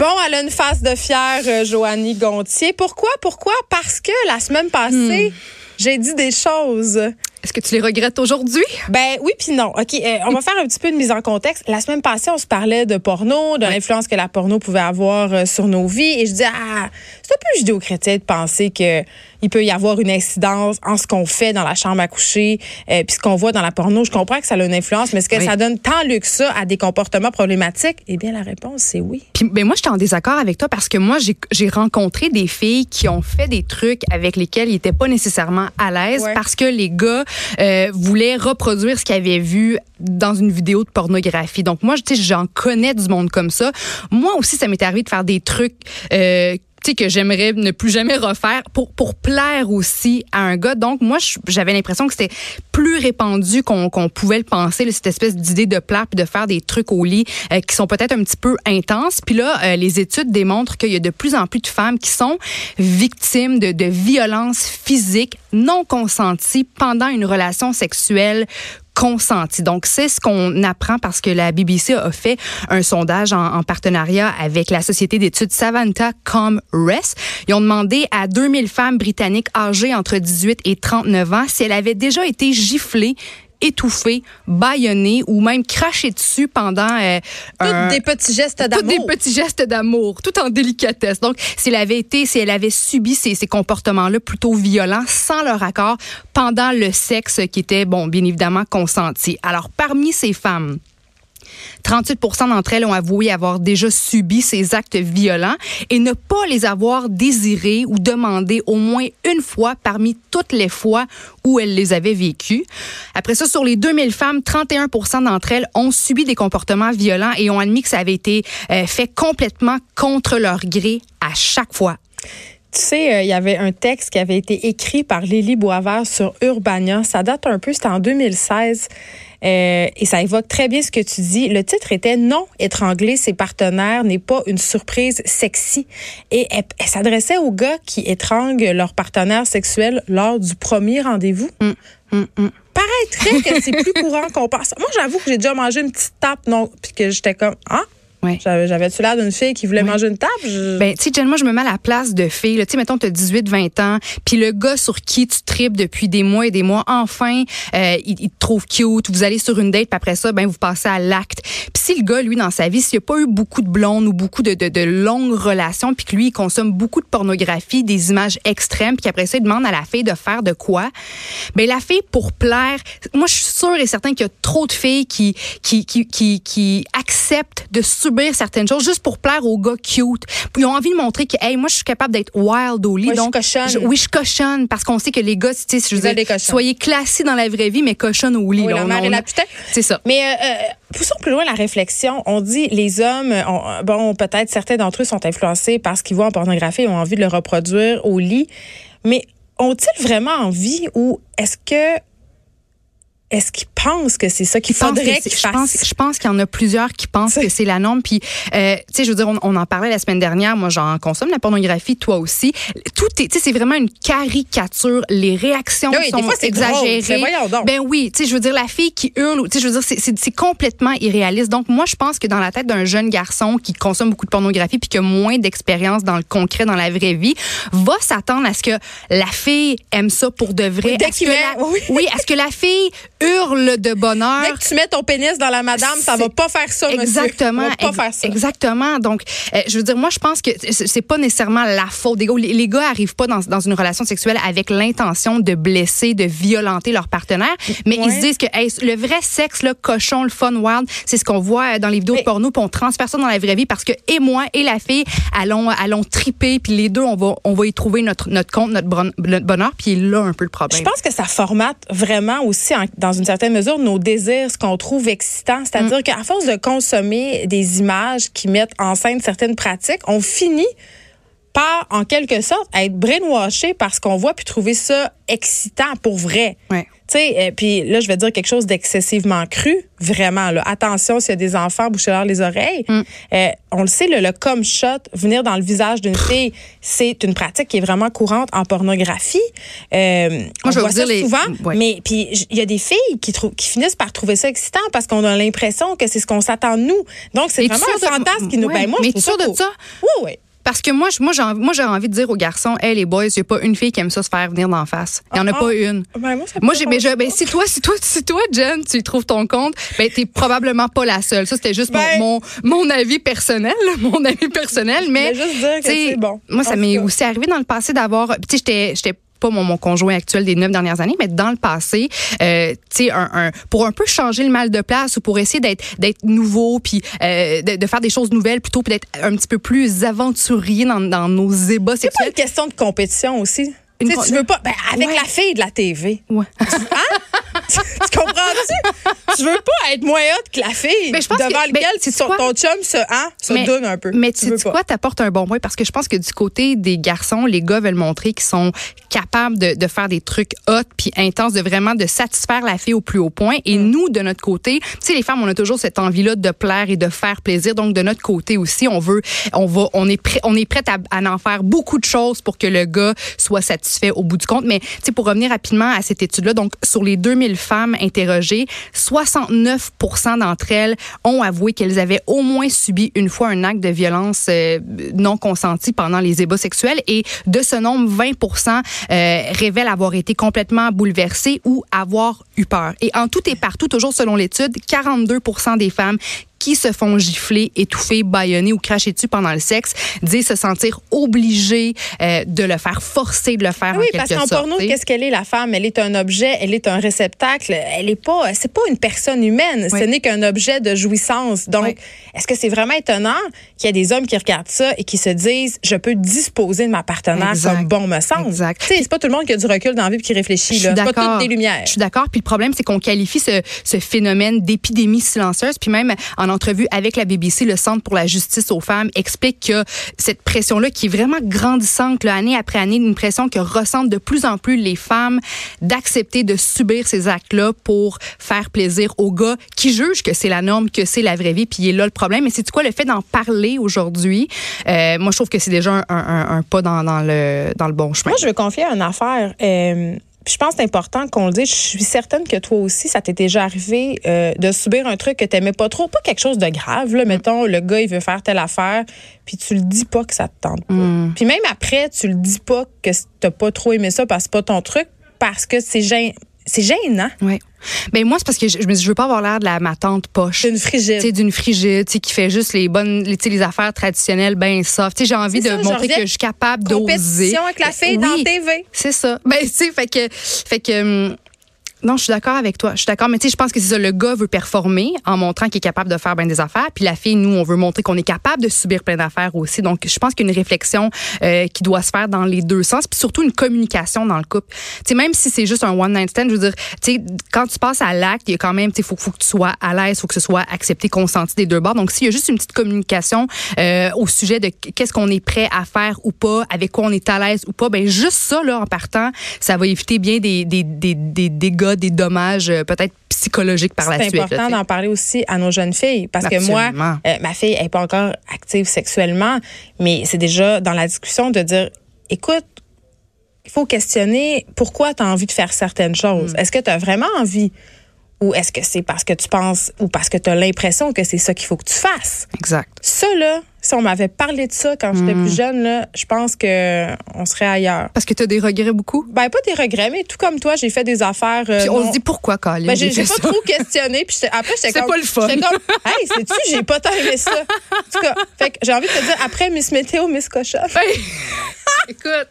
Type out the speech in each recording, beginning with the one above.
Bon, elle a une face de fière, euh, Joanie Gontier. Pourquoi? Pourquoi? Parce que la semaine passée, j'ai dit des choses. Est-ce que tu les regrettes aujourd'hui? Ben oui puis non. OK, euh, on va faire un petit peu de mise en contexte. La semaine passée, on se parlait de porno, de l'influence que la porno pouvait avoir euh, sur nos vies et je dis ah, c'est un peu judéo-chrétien de penser que il peut y avoir une incidence en ce qu'on fait dans la chambre à coucher euh, puis ce qu'on voit dans la porno. Je comprends que ça a une influence, mais est-ce que Oui. ça donne tant lieu que ça à des comportements problématiques? Eh bien la réponse c'est oui. Puis ben moi, j'étais en désaccord avec toi parce que moi, j'ai- j'ai rencontré des filles qui ont fait des trucs avec lesquels ils n'étaient pas nécessairement à l'aise Ouais. parce que les gars euh, voulaient reproduire ce qu'ils avaient vu dans une vidéo de pornographie. Donc moi, tu sais, j'en connais du monde comme ça. Moi aussi, ça m'est arrivé de faire des trucs. Euh, sais, que j'aimerais ne plus jamais refaire pour pour plaire aussi à un gars. Donc moi j'avais l'impression que c'était plus répandu qu'on qu'on pouvait le penser cette espèce d'idée de plaire puis de faire des trucs au lit euh, qui sont peut-être un petit peu intenses. Puis là euh, les études démontrent qu'il y a de plus en plus de femmes qui sont victimes de de violences physiques non consenties pendant une relation sexuelle Donc, c'est ce qu'on apprend parce que la BBC a fait un sondage en, en partenariat avec la société d'études Savanta ComRes. Ils ont demandé à 2000 femmes britanniques âgées entre 18 et 39 ans si elles avaient déjà été giflées étouffées, bâillonnées ou même crachées dessus pendant euh, Toutes un- des petits gestes d'amour. des petits gestes d'amour, tout en délicatesse. Donc, si elle avait été, si elle avait subi ces, ces comportements-là plutôt violents, sans leur accord, pendant le sexe qui était, bon, bien évidemment, consenti. Alors, parmi ces femmes, 38 d'entre elles ont avoué avoir déjà subi ces actes violents et ne pas les avoir désirés ou demandés au moins une fois parmi toutes les fois où elles les avaient vécus. Après ça, sur les 2000 femmes, 31% d'entre elles ont subi des comportements violents et ont admis que ça avait été euh, fait complètement contre leur gré à chaque fois. Tu sais, euh, il y avait un texte qui avait été écrit par Lily Boisvert sur Urbania. Ça date un peu, c'était en 2016. Euh, et ça évoque très bien ce que tu dis. Le titre était Non, étrangler ses partenaires n'est pas une surprise sexy. Et elle, elle s'adressait aux gars qui étranglent leur partenaire sexuel lors du premier rendez-vous. Hum, hum. Paraîtrait que c'est plus courant qu'on pense. Moi, j'avoue que j'ai déjà mangé une petite tape, non, puis que j'étais comme Ah, Ouais. j'avais- j'avais-tu l'air d'une fille qui voulait manger une tape? Je- Ben, tu sais, moi, je me mets à la place de filles. là. Tu sais, mettons, tu as 18, 20 ans, puis le gars sur qui tu tripes depuis des mois et des mois, enfin, euh, il, il te trouve cute, vous allez sur une date, puis après ça, ben, vous passez à l'acte. Puis si le gars, lui, dans sa vie, s'il n'a pas eu beaucoup de blondes ou beaucoup de, de, de longues relations, puis que lui, il consomme beaucoup de pornographie, des images extrêmes, puis qu'après ça, il demande à la fille de faire de quoi, ben, la fille, pour plaire, moi, je suis sûre et certain qu'il y a trop de filles qui, qui, qui, qui, qui acceptent de subir certaines choses juste pour plaire aux gars cute. Ils ont envie de montrer que, hey, moi, je suis capable d'être wild au lit. Ouais, je donc, cochonne. oui, je cochonne parce qu'on sait que les gars, tu sais, je veux dire, soyez classés dans la vraie vie, mais cochonne au lit. Oui, là. la On- et la putain. C'est ça. Mais euh, euh, poussons plus loin la réflexion. On dit les hommes, bon, peut-être certains d'entre eux sont influencés par ce qu'ils voient en pornographie et ont envie de le reproduire au lit. Mais ont-ils vraiment envie ou est-ce que est-ce qu'ils pensent que c'est ça qu'il pense faudrait qu'ils je pense, fassent? je pense qu'il y en a plusieurs qui pensent que c'est la norme. Puis, euh, tu sais, je veux dire, on, on en parlait la semaine dernière. Moi, j'en consomme la pornographie, toi aussi. Tout est, tu sais, c'est vraiment une caricature. Les réactions Oui, des sont fois, drôle. exagérées. Donc. Ben oui, tu sais, je veux dire, la fille qui hurle, tu sais, je veux dire, c'est- complètement irréaliste. Donc, moi, je pense que dans la tête d'un jeune garçon qui consomme beaucoup de pornographie puis qui a moins d'expérience dans le concret, dans la vraie vie, va s'attendre à ce que la fille aime ça pour de vrai. Que la- oui. oui, est-ce que la fille hurle de bonheur? Dès que tu mets ton pénis dans la madame, ça va pas faire ça, monsieur. Exactement. Ça va pas ex- faire ça. Exactement. Donc, euh, je veux dire, moi, je pense que c'est pas nécessairement la faute des gars. Les, les gars arrivent pas dans, dans une relation sexuelle avec l'intention de blesser, de violenter leur partenaire, mais ils se disent que hey, le vrai sexe, le cochon, le fun wild, c'est ce qu'on voit euh, dans les vidéos Mais- de porno, puis on transfère ça dans la vraie vie parce que et moi et la fille allons allons triper, puis les deux, on va on va y trouver notre notre compte, notre, bon- notre bonheur, puis là un peu le problème. Je pense que ça formate vraiment aussi, en- dans une certaine mesure nos désirs, ce qu'on trouve excitant. C'est-à-dire Mm. qu'à force de consommer des images qui mettent en scène certaines pratiques, on finit par, en quelque sorte, être brainwashé par ce qu'on voit puis trouver ça excitant pour vrai. Ouais. Tu sais, euh, puis là, je vais dire quelque chose d'excessivement cru, vraiment. Là. Attention, s'il y a des enfants, bouchez-leur les oreilles. Mm. Euh, on le sait, le, le cum shot, venir dans le visage d'une fille, c'est une pratique qui est vraiment courante en pornographie. Euh, on je voit ça les- souvent, ouais. mais puis il y a des filles qui, qui finissent par trouver ça excitant parce qu'on a l'impression que c'est ce qu'on s'attend de nous. Donc, c'est vraiment un de- fantasme qui nous... Ouais. Ben, moi, Mais je trouve de ça? Oui, oui. Parce que moi, je- moi, j'ai envie, moi, j'ai envie de dire aux garçons, hey, les boys, a pas une fille qui aime ça se faire venir d'en face. Il n'y en a Ah, pas ah. une. Ben, moi, ça Moi, peut j'ai, pas- mais je, ben, si toi, si toi, si toi, Jen, tu y trouves ton compte, ben, t'es probablement pas la seule. Ça, c'était juste mon- Ben- mon, mon, avis personnel, mon avis personnel, mais. voulais juste dire que c'est bon. Moi, ça m'est aussi arrivé dans le passé d'avoir, tu sais, j'étais, j'étais pas mon, mon conjoint actuel des neuf dernières années, mais dans le passé, euh, tu sais, un, un- pour un peu changer le mal de place ou pour essayer d'être d'être nouveau, puis euh, de, de faire des choses nouvelles plutôt, puis d'être un petit peu plus aventurier dans, dans nos ébats C'est pas une question de compétition aussi. Une Tu sais, con- tu veux pas. Ben, avec Ouais. la fille de la TV. Ouais. tu comprends-tu? tu veux pas être moins hot que la fille Mais je pense devant que- lequel ben, sais-tu ton, chum se, hein, se mais, donne un peu. Mais tu sais quoi, t'apportes un bon point? Parce que je pense que du côté des garçons, les gars veulent montrer qu'ils sont capables de, de faire des trucs hot puis intenses, de vraiment de satisfaire la fille au plus haut point. Et Mm. nous, de notre côté, tu sais, les femmes, on a toujours cette envie-là de plaire et de faire plaisir. Donc, de notre côté aussi, on veut, on va, on est prêt, on est prête à, à en faire beaucoup de choses pour que le gars soit satisfait au bout du compte. Mais, pour revenir rapidement à cette étude-là, donc, sur les 2000 femmes interrogées, 69% d'entre elles ont avoué qu'elles avaient au moins subi une fois un acte de violence euh, non consenti pendant les ébats sexuels et de ce nombre 20 euh, révèlent avoir été complètement bouleversées ou avoir eu peur. Et en tout et partout, toujours selon l'étude, 42 des femmes qui se font gifler, étouffer, baïonner ou cracher dessus pendant le sexe disent se sentir obligées euh, de le faire, forcées de le faire oui, en parce quelque qu'en sorte. porno, qu'est-ce qu'elle est, la femme? Elle est un objet, elle est un réceptacle. Elle est pas, c'est pas une personne humaine. Ce n'est qu'un objet de jouissance. Donc, Oui. est-ce que c'est vraiment étonnant qu'il y ait des hommes qui regardent ça et qui se disent, je peux disposer de ma partenaire Exact. comme bon me semble? Exact. Tu sais, c'est pas tout le monde qui a du recul dans la vie et qui réfléchit, Je là. pas d'accord. toutes des lumières. Je suis d'accord. Puis le problème, c'est qu'on qualifie ce, ce phénomène d'épidémie silencieuse. Puis même en entrevue avec la BBC, le Centre pour la justice aux femmes explique que cette pression-là, qui est vraiment grandissante année après année, une pression que ressentent de plus en plus les femmes d'accepter de subir ces actes-là pour faire plaisir aux gars qui jugent que c'est la norme, que c'est la vraie vie. Puis il est là le problème. Et c'est quoi le fait d'en parler aujourd'hui? Euh, moi, je trouve que c'est déjà un, pas dans, le, dans le bon chemin. Moi, je veux confier une affaire. Euh, je pense que c'est important qu'on le dise. Je suis certaine que toi aussi, ça t'est déjà arrivé euh, de subir un truc que t'aimais pas trop. Pas quelque chose de grave. Là. Mettons, le gars, il veut faire telle affaire, puis tu le dis pas que ça te tente pas. Puis même après, tu le dis pas que t'as pas trop aimé ça parce que c'est pas ton truc, parce que c'est gênant. C'est gênant. Oui. Ben moi, c'est parce que je, je me dis, je veux pas avoir l'air de la ma tante poche. C'est une frigide. Tu sais, d'une frigide, tu qui fait juste les bonnes, les, tu sais, les affaires traditionnelles, ben soft. Tu sais, j'ai envie de montrer que je suis capable d'oser. Compétition avec la fille dans TV. C'est ça. Ben, tu sais, fait que, fait que, hum, non, je suis d'accord avec toi. Je suis d'accord, mais tu sais, je pense que c'est ça. Le gars veut performer en montrant qu'il est capable de faire bien des affaires, puis la fille, nous, on veut montrer qu'on est capable de subir plein d'affaires aussi. Donc, je pense qu'il y a une réflexion euh, qui doit se faire dans les deux sens, puis surtout une communication dans le couple. Tu sais, même si c'est juste un one night stand, je veux dire, tu sais, quand tu passes à l'acte, il y a quand même, tu sais, faut, faut que tu sois à l'aise, faut que ce soit accepté, consenti des deux bords. Donc, s'il y a juste une petite communication euh, au sujet de qu'est-ce qu'on est prêt à faire ou pas, avec quoi on est à l'aise ou pas, ben juste ça là en partant, ça va éviter bien des des des des dégâts, des dommages euh, peut-être psychologiques par la C'est suite. là, important d'en parler aussi à nos jeunes filles parce que moi, euh, ma fille elle est pas encore active sexuellement, mais c'est déjà dans la discussion de dire, écoute, il faut questionner pourquoi tu as envie de faire certaines choses. Est-ce que tu as vraiment envie? Ou est-ce que c'est parce que tu penses ou parce que tu as l'impression que c'est ça qu'il faut que tu fasses? Exact. Ça là, si on m'avait parlé de ça quand j'étais plus jeune là, je pense que on serait ailleurs. Parce que tu as des regrets beaucoup? Ben pas des regrets, mais tout comme toi, j'ai fait des affaires euh, Puis on non- se dit pourquoi, Colin? ben, j'ai pas trop questionné. Puis après, j'étais C'est comme. pas le fun. J'étais comme, hey, sais-tu, j'ai pas tant aimé ça. En tout cas, fait que j'ai envie de te dire, après Miss Météo, Miss Cochon. Hey! Écoute.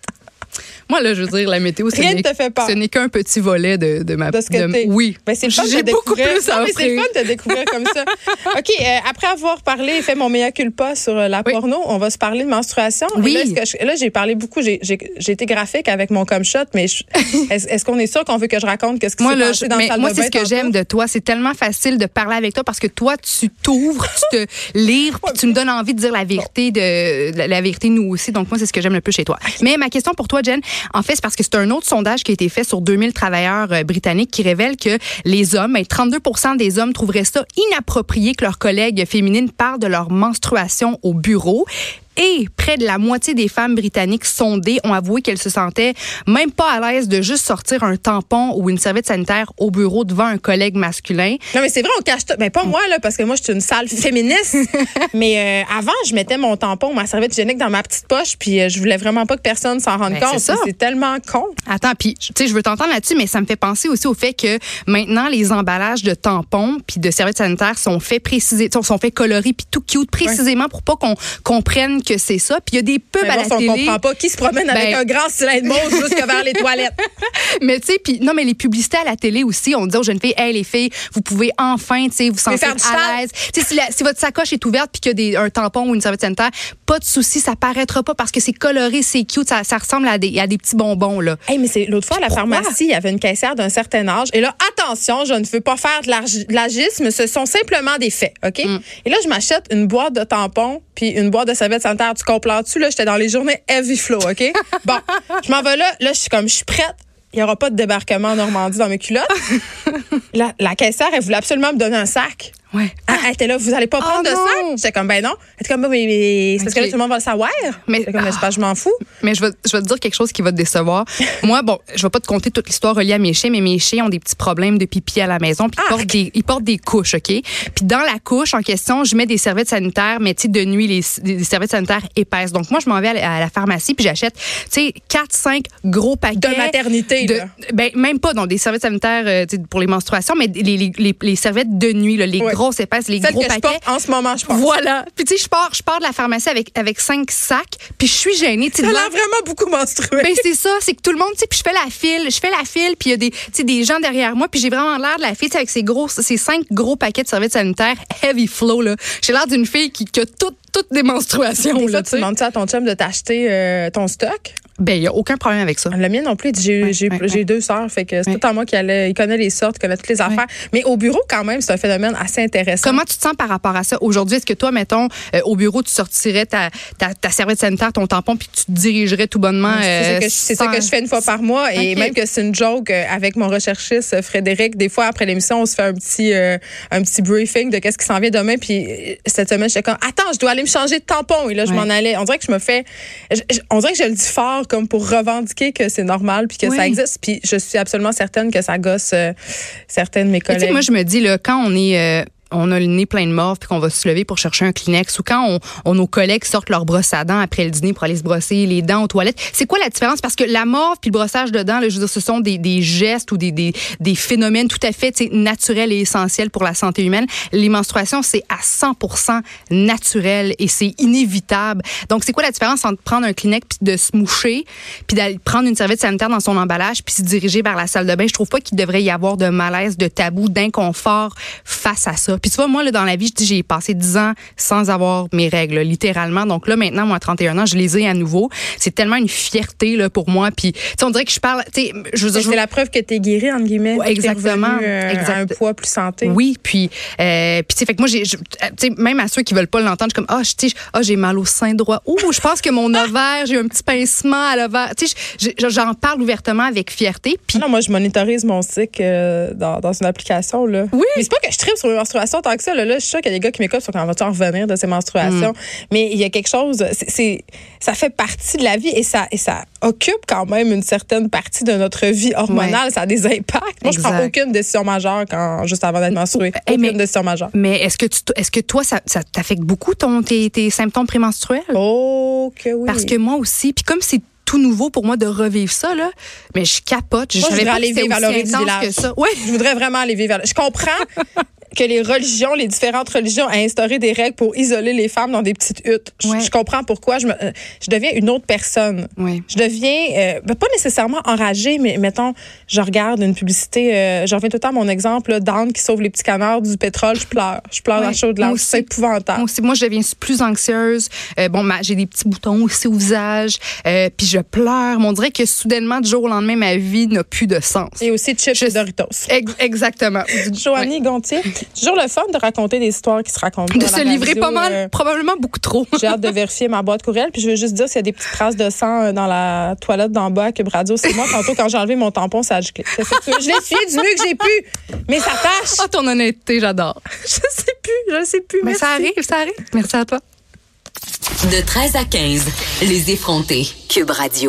Moi, là, je veux dire, la météo, Rien ne te fait peur. Ce n'est qu'un petit volet de, de ma de ce que de-. Oui. Ben, c'est le fun de J'ai beaucoup découvrir. plus à Non, mais c'est le fun de découvrir comme ça. OK, euh, après avoir parlé et fait mon meilleur culpa sur euh, la Oui. porno, on va se parler de menstruation. Et Oui. Là, j'ai parlé beaucoup, j'ai été graphique avec mon comme shot, mais est-ce qu'on est sûr qu'on veut que je raconte qu'est-ce qui Moi, s'est là, passé je- dans mais salle moi c'est ce que j'aime de toi. C'est tellement facile de parler avec toi parce que toi, tu t'ouvres, tu te livres, puis tu me donnes envie de dire la vérité, de la, la vérité nous aussi. Donc, moi, c'est ce que j'aime le plus chez toi. Mais ma question pour toi, Jen, en fait, c'est parce que c'est un autre sondage qui a été fait sur 2000 travailleurs euh, britanniques qui révèle que les hommes, ben, 32% des hommes trouveraient ça inapproprié que leurs collègues féminines parlent de leur menstruation au bureau. Et près de la moitié des femmes britanniques sondées ont avoué qu'elles se sentaient même pas à l'aise de juste sortir un tampon ou une serviette sanitaire au bureau devant un collègue masculin. Non, mais c'est vrai, on cache tout. Mais pas moi, là, parce que moi, je suis une sale féministe. mais euh, avant, je mettais mon tampon, ma serviette hygiénique dans ma petite poche, puis euh, je voulais vraiment pas que personne s'en rende Ben, compte. c'est tellement con. Attends, puis tu sais, je veux t'entendre là-dessus, mais ça me fait penser aussi au fait que maintenant les emballages de tampons puis de serviettes sanitaires sont faits préciser, sont faits colorés puis tout cute précisément pour pas qu'on comprenne que c'est ça. Puis il y a des pubs Mais à bon, la on télé. comprend pas qui se promène avec Ben- un grand cylindre mauve jusque vers les toilettes. Mais tu sais, puis non, mais les publicités à la télé aussi, on dit aux jeunes filles, hey les filles, vous pouvez enfin, tu sais, vous sentir à l'aise. Si, la- si votre sacoche est ouverte puis qu'il y a des, un tampon ou une serviette sanitaire, pas de souci, ça paraîtra pas parce que c'est coloré, c'est cute, ça, ça ressemble à des, à des petits bonbons là. Hey, mais c'est l'autre fois à la Pourquoi? pharmacie, il y avait une caissière d'un certain âge. Et là, attention, je ne veux pas faire de l'agisme, ce sont simplement des faits, OK? Mm. Et là, je m'achète une boîte de tampons puis une boîte de serviettes sanitaires. Tu comprends-tu? Là, j'étais dans les journées heavy flow, OK? Bon, je m'en vais là. Là, je suis comme, je suis prête. Il n'y aura pas de débarquement en Normandie dans mes culottes. la, la caissière, elle voulait absolument me donner un sac. Ouais. Elle, elle était là, vous allez pas Oh prendre de non! sac? J'étais comme, ben non. Elle était comme, mais, mais c'est parce que là, tout le monde va le savoir. Mais- comme, c'est pas, je m'en fous. Mais je vais, je vais te dire quelque chose qui va te décevoir. Moi, bon, je vais pas te conter toute l'histoire reliée à mes chiens, mais mes chiens ont des petits problèmes de pipi à la maison, puis ils Arc! portent des, ils portent des couches, OK? Puis dans la couche en question, je mets des serviettes sanitaires, mais tu sais, de nuit, les, des serviettes sanitaires épaisses. Donc moi, je m'en vais à la, à la pharmacie, puis j'achète, tu sais, 4, 5 gros paquets. De maternité, de- là. ben, même pas, non, des serviettes sanitaires euh, pour les menstruations, mais les, les, les, les serviettes de nuit, là, les Ouais. Grosses épaisses, les Celle gros que je paquets. porte en ce moment, je pense. Voilà. Puis tu sais, je pars, je pars de la pharmacie avec avec cinq sacs, puis je suis gênée. Ça a l'air vraiment beaucoup menstrué. ben c'est ça, c'est que tout le monde, tu sais, puis je fais la file, je fais la file, puis il y a des, des gens derrière moi, puis j'ai vraiment l'air de la fille, avec ces gros, ces cinq gros paquets de serviettes sanitaires heavy flow là. J'ai l'air d'une fille qui, qui a toutes toutes des menstruations Des là, fois, tu demandes à ton chum de t'acheter euh, ton stock. Ben il y a aucun problème avec ça. Le mien non plus. J'ai Ouais, j'ai- ouais, j'ai ouais. deux sœurs, fait que c'est Ouais. tout à moi qui allait. Il connaît les sortes, il connaît toutes les affaires. Mais au bureau, quand même, c'est un phénomène assez intéressant. Comment tu te sens par rapport à ça? Aujourd'hui Est-ce que toi, mettons, euh, au bureau, tu sortirais ta, ta, ta serviette sanitaire, ton tampon, puis tu te dirigerais tout bonnement C'est ça euh, que je- c'est ça sans- que je fais une fois par mois et même que c'est une joke avec mon recherchiste Frédéric. Des fois après l'émission, on se fait un petit euh, un petit briefing de qu'est-ce qui s'en vient demain. Puis cette semaine, j'étais comme attends, je dois aller me changer de tampon et là je Ouais. m'en allais. On dirait que je me fais, je- je- on dirait que je le dis fort comme pour revendiquer que c'est normal puis que ça existe. Puis je suis absolument certaine que ça gosse euh, certaines de mes Mais tu sais, collègues. moi, je me dis, là, quand on est. euh, on a le nez plein de morve puis qu'on va se lever pour chercher un Kleenex ou quand on, on- nos collègues sortent leur brosse à dents après le dîner pour aller se brosser les dents aux toilettes. C'est quoi la différence? Parce que la morve puis le brossage de dents, là, je veux dire, ce sont des, des gestes ou des, des, des phénomènes tout à fait naturels et essentiels pour la santé humaine. Les menstruations, c'est à 100% naturel et c'est inévitable. Donc, c'est quoi la différence entre prendre un Kleenex puis de se moucher puis d'aller prendre une serviette sanitaire dans son emballage puis se diriger vers la salle de bain? Je trouve pas qu'il devrait y avoir de malaise, de tabou, d'inconfort face à ça. Puis tu vois, moi, là, dans la vie, j'ai passé 10 ans sans avoir mes règles, littéralement. Donc là, maintenant, moi, à 31 ans, je les ai à nouveau. C'est tellement une fierté là, pour moi. Puis, tu on dirait que je parle... tu sais, Je veux dire, je- c'est la preuve que t'es guéri entre guillemets. Ouais, exactement. revenu, euh, Exact. à un poids plus santé. Oui, puis euh, puis tu sais fait que moi j'ai tu même à ceux qui veulent pas l'entendre, je suis comme ah tu ah j'ai mal au sein droit. Ouh, je pense que mon ovaire, j'ai un petit pincement à l'ovaire. Tu sais je- je- j'en parle ouvertement avec fierté puis Ah non, moi, je monitorise mon cycle euh, dans, dans une application. Là. Oui. Mais c'est pas que je tripe sur mes menstruations tant que ça. Là, là je suis sûre qu'il y a des gars qui m'écoutent sur quand va-tu en revenir de ces menstruations? Mais il y a quelque chose, c'est, ça fait partie de la vie et ça, et ça occupe quand même une certaine partie de notre vie hormonale. Ça a des impacts. Moi, je prends Exact. aucune décision majeure quand, juste avant d'être menstruée. Eh, Aucune mais- décision majeure. mais est-ce que tu est-ce que toi ça, ça t'affecte beaucoup ton tes, tes symptômes prémenstruels? Oh, que oui. Parce que moi aussi, puis comme c'est tout nouveau pour moi de revivre ça là, mais je capote, je Moi, je voudrais pas aller vivre à village. que ça. Ouais. Je voudrais vraiment aller vivre. à- Je comprends. que les religions, les différentes religions, a instauré des règles pour isoler les femmes dans des petites huttes. Je, Ouais. je comprends pourquoi. Je, me, euh, je deviens une autre personne. Oui. Je deviens, euh, ben, pas nécessairement enragée, mais mettons, je regarde une publicité, euh, je reviens tout le temps à mon exemple, là, d'Anne qui sauve les petits canards du pétrole, je pleure. Je pleure Ouais, à chaud de moi larmes. aussi. C'est épouvantable. Moi aussi, moi, je deviens plus anxieuse. Euh, bon, j'ai des petits boutons aussi au visage. Euh, puis je pleure. Mais on dirait que soudainement, du jour au lendemain, ma vie n'a plus de sens. Et aussi chips Je- et Doritos. Ex- exactement. Joanie Gontier, toujours le fun de raconter des histoires qui se racontent. De se livrer radio, pas mal, euh, probablement beaucoup trop. J'ai hâte de vérifier ma boîte courriel. Puis je veux juste dire s'il y a des petites traces de sang euh, dans la toilette d'en bas à Cube Radio. C'est moi, tantôt, quand j'ai enlevé mon tampon, ça a giclé. C'est ça que tu veux. Je l'ai essuyé du mieux que j'ai pu. Mais ça tâche. Ah, ton honnêteté, j'adore. Je sais plus. Je sais plus. Mais Merci. ça arrive, ça arrive. Merci à toi. De 13 à 15, les effrontés. Cube Radio.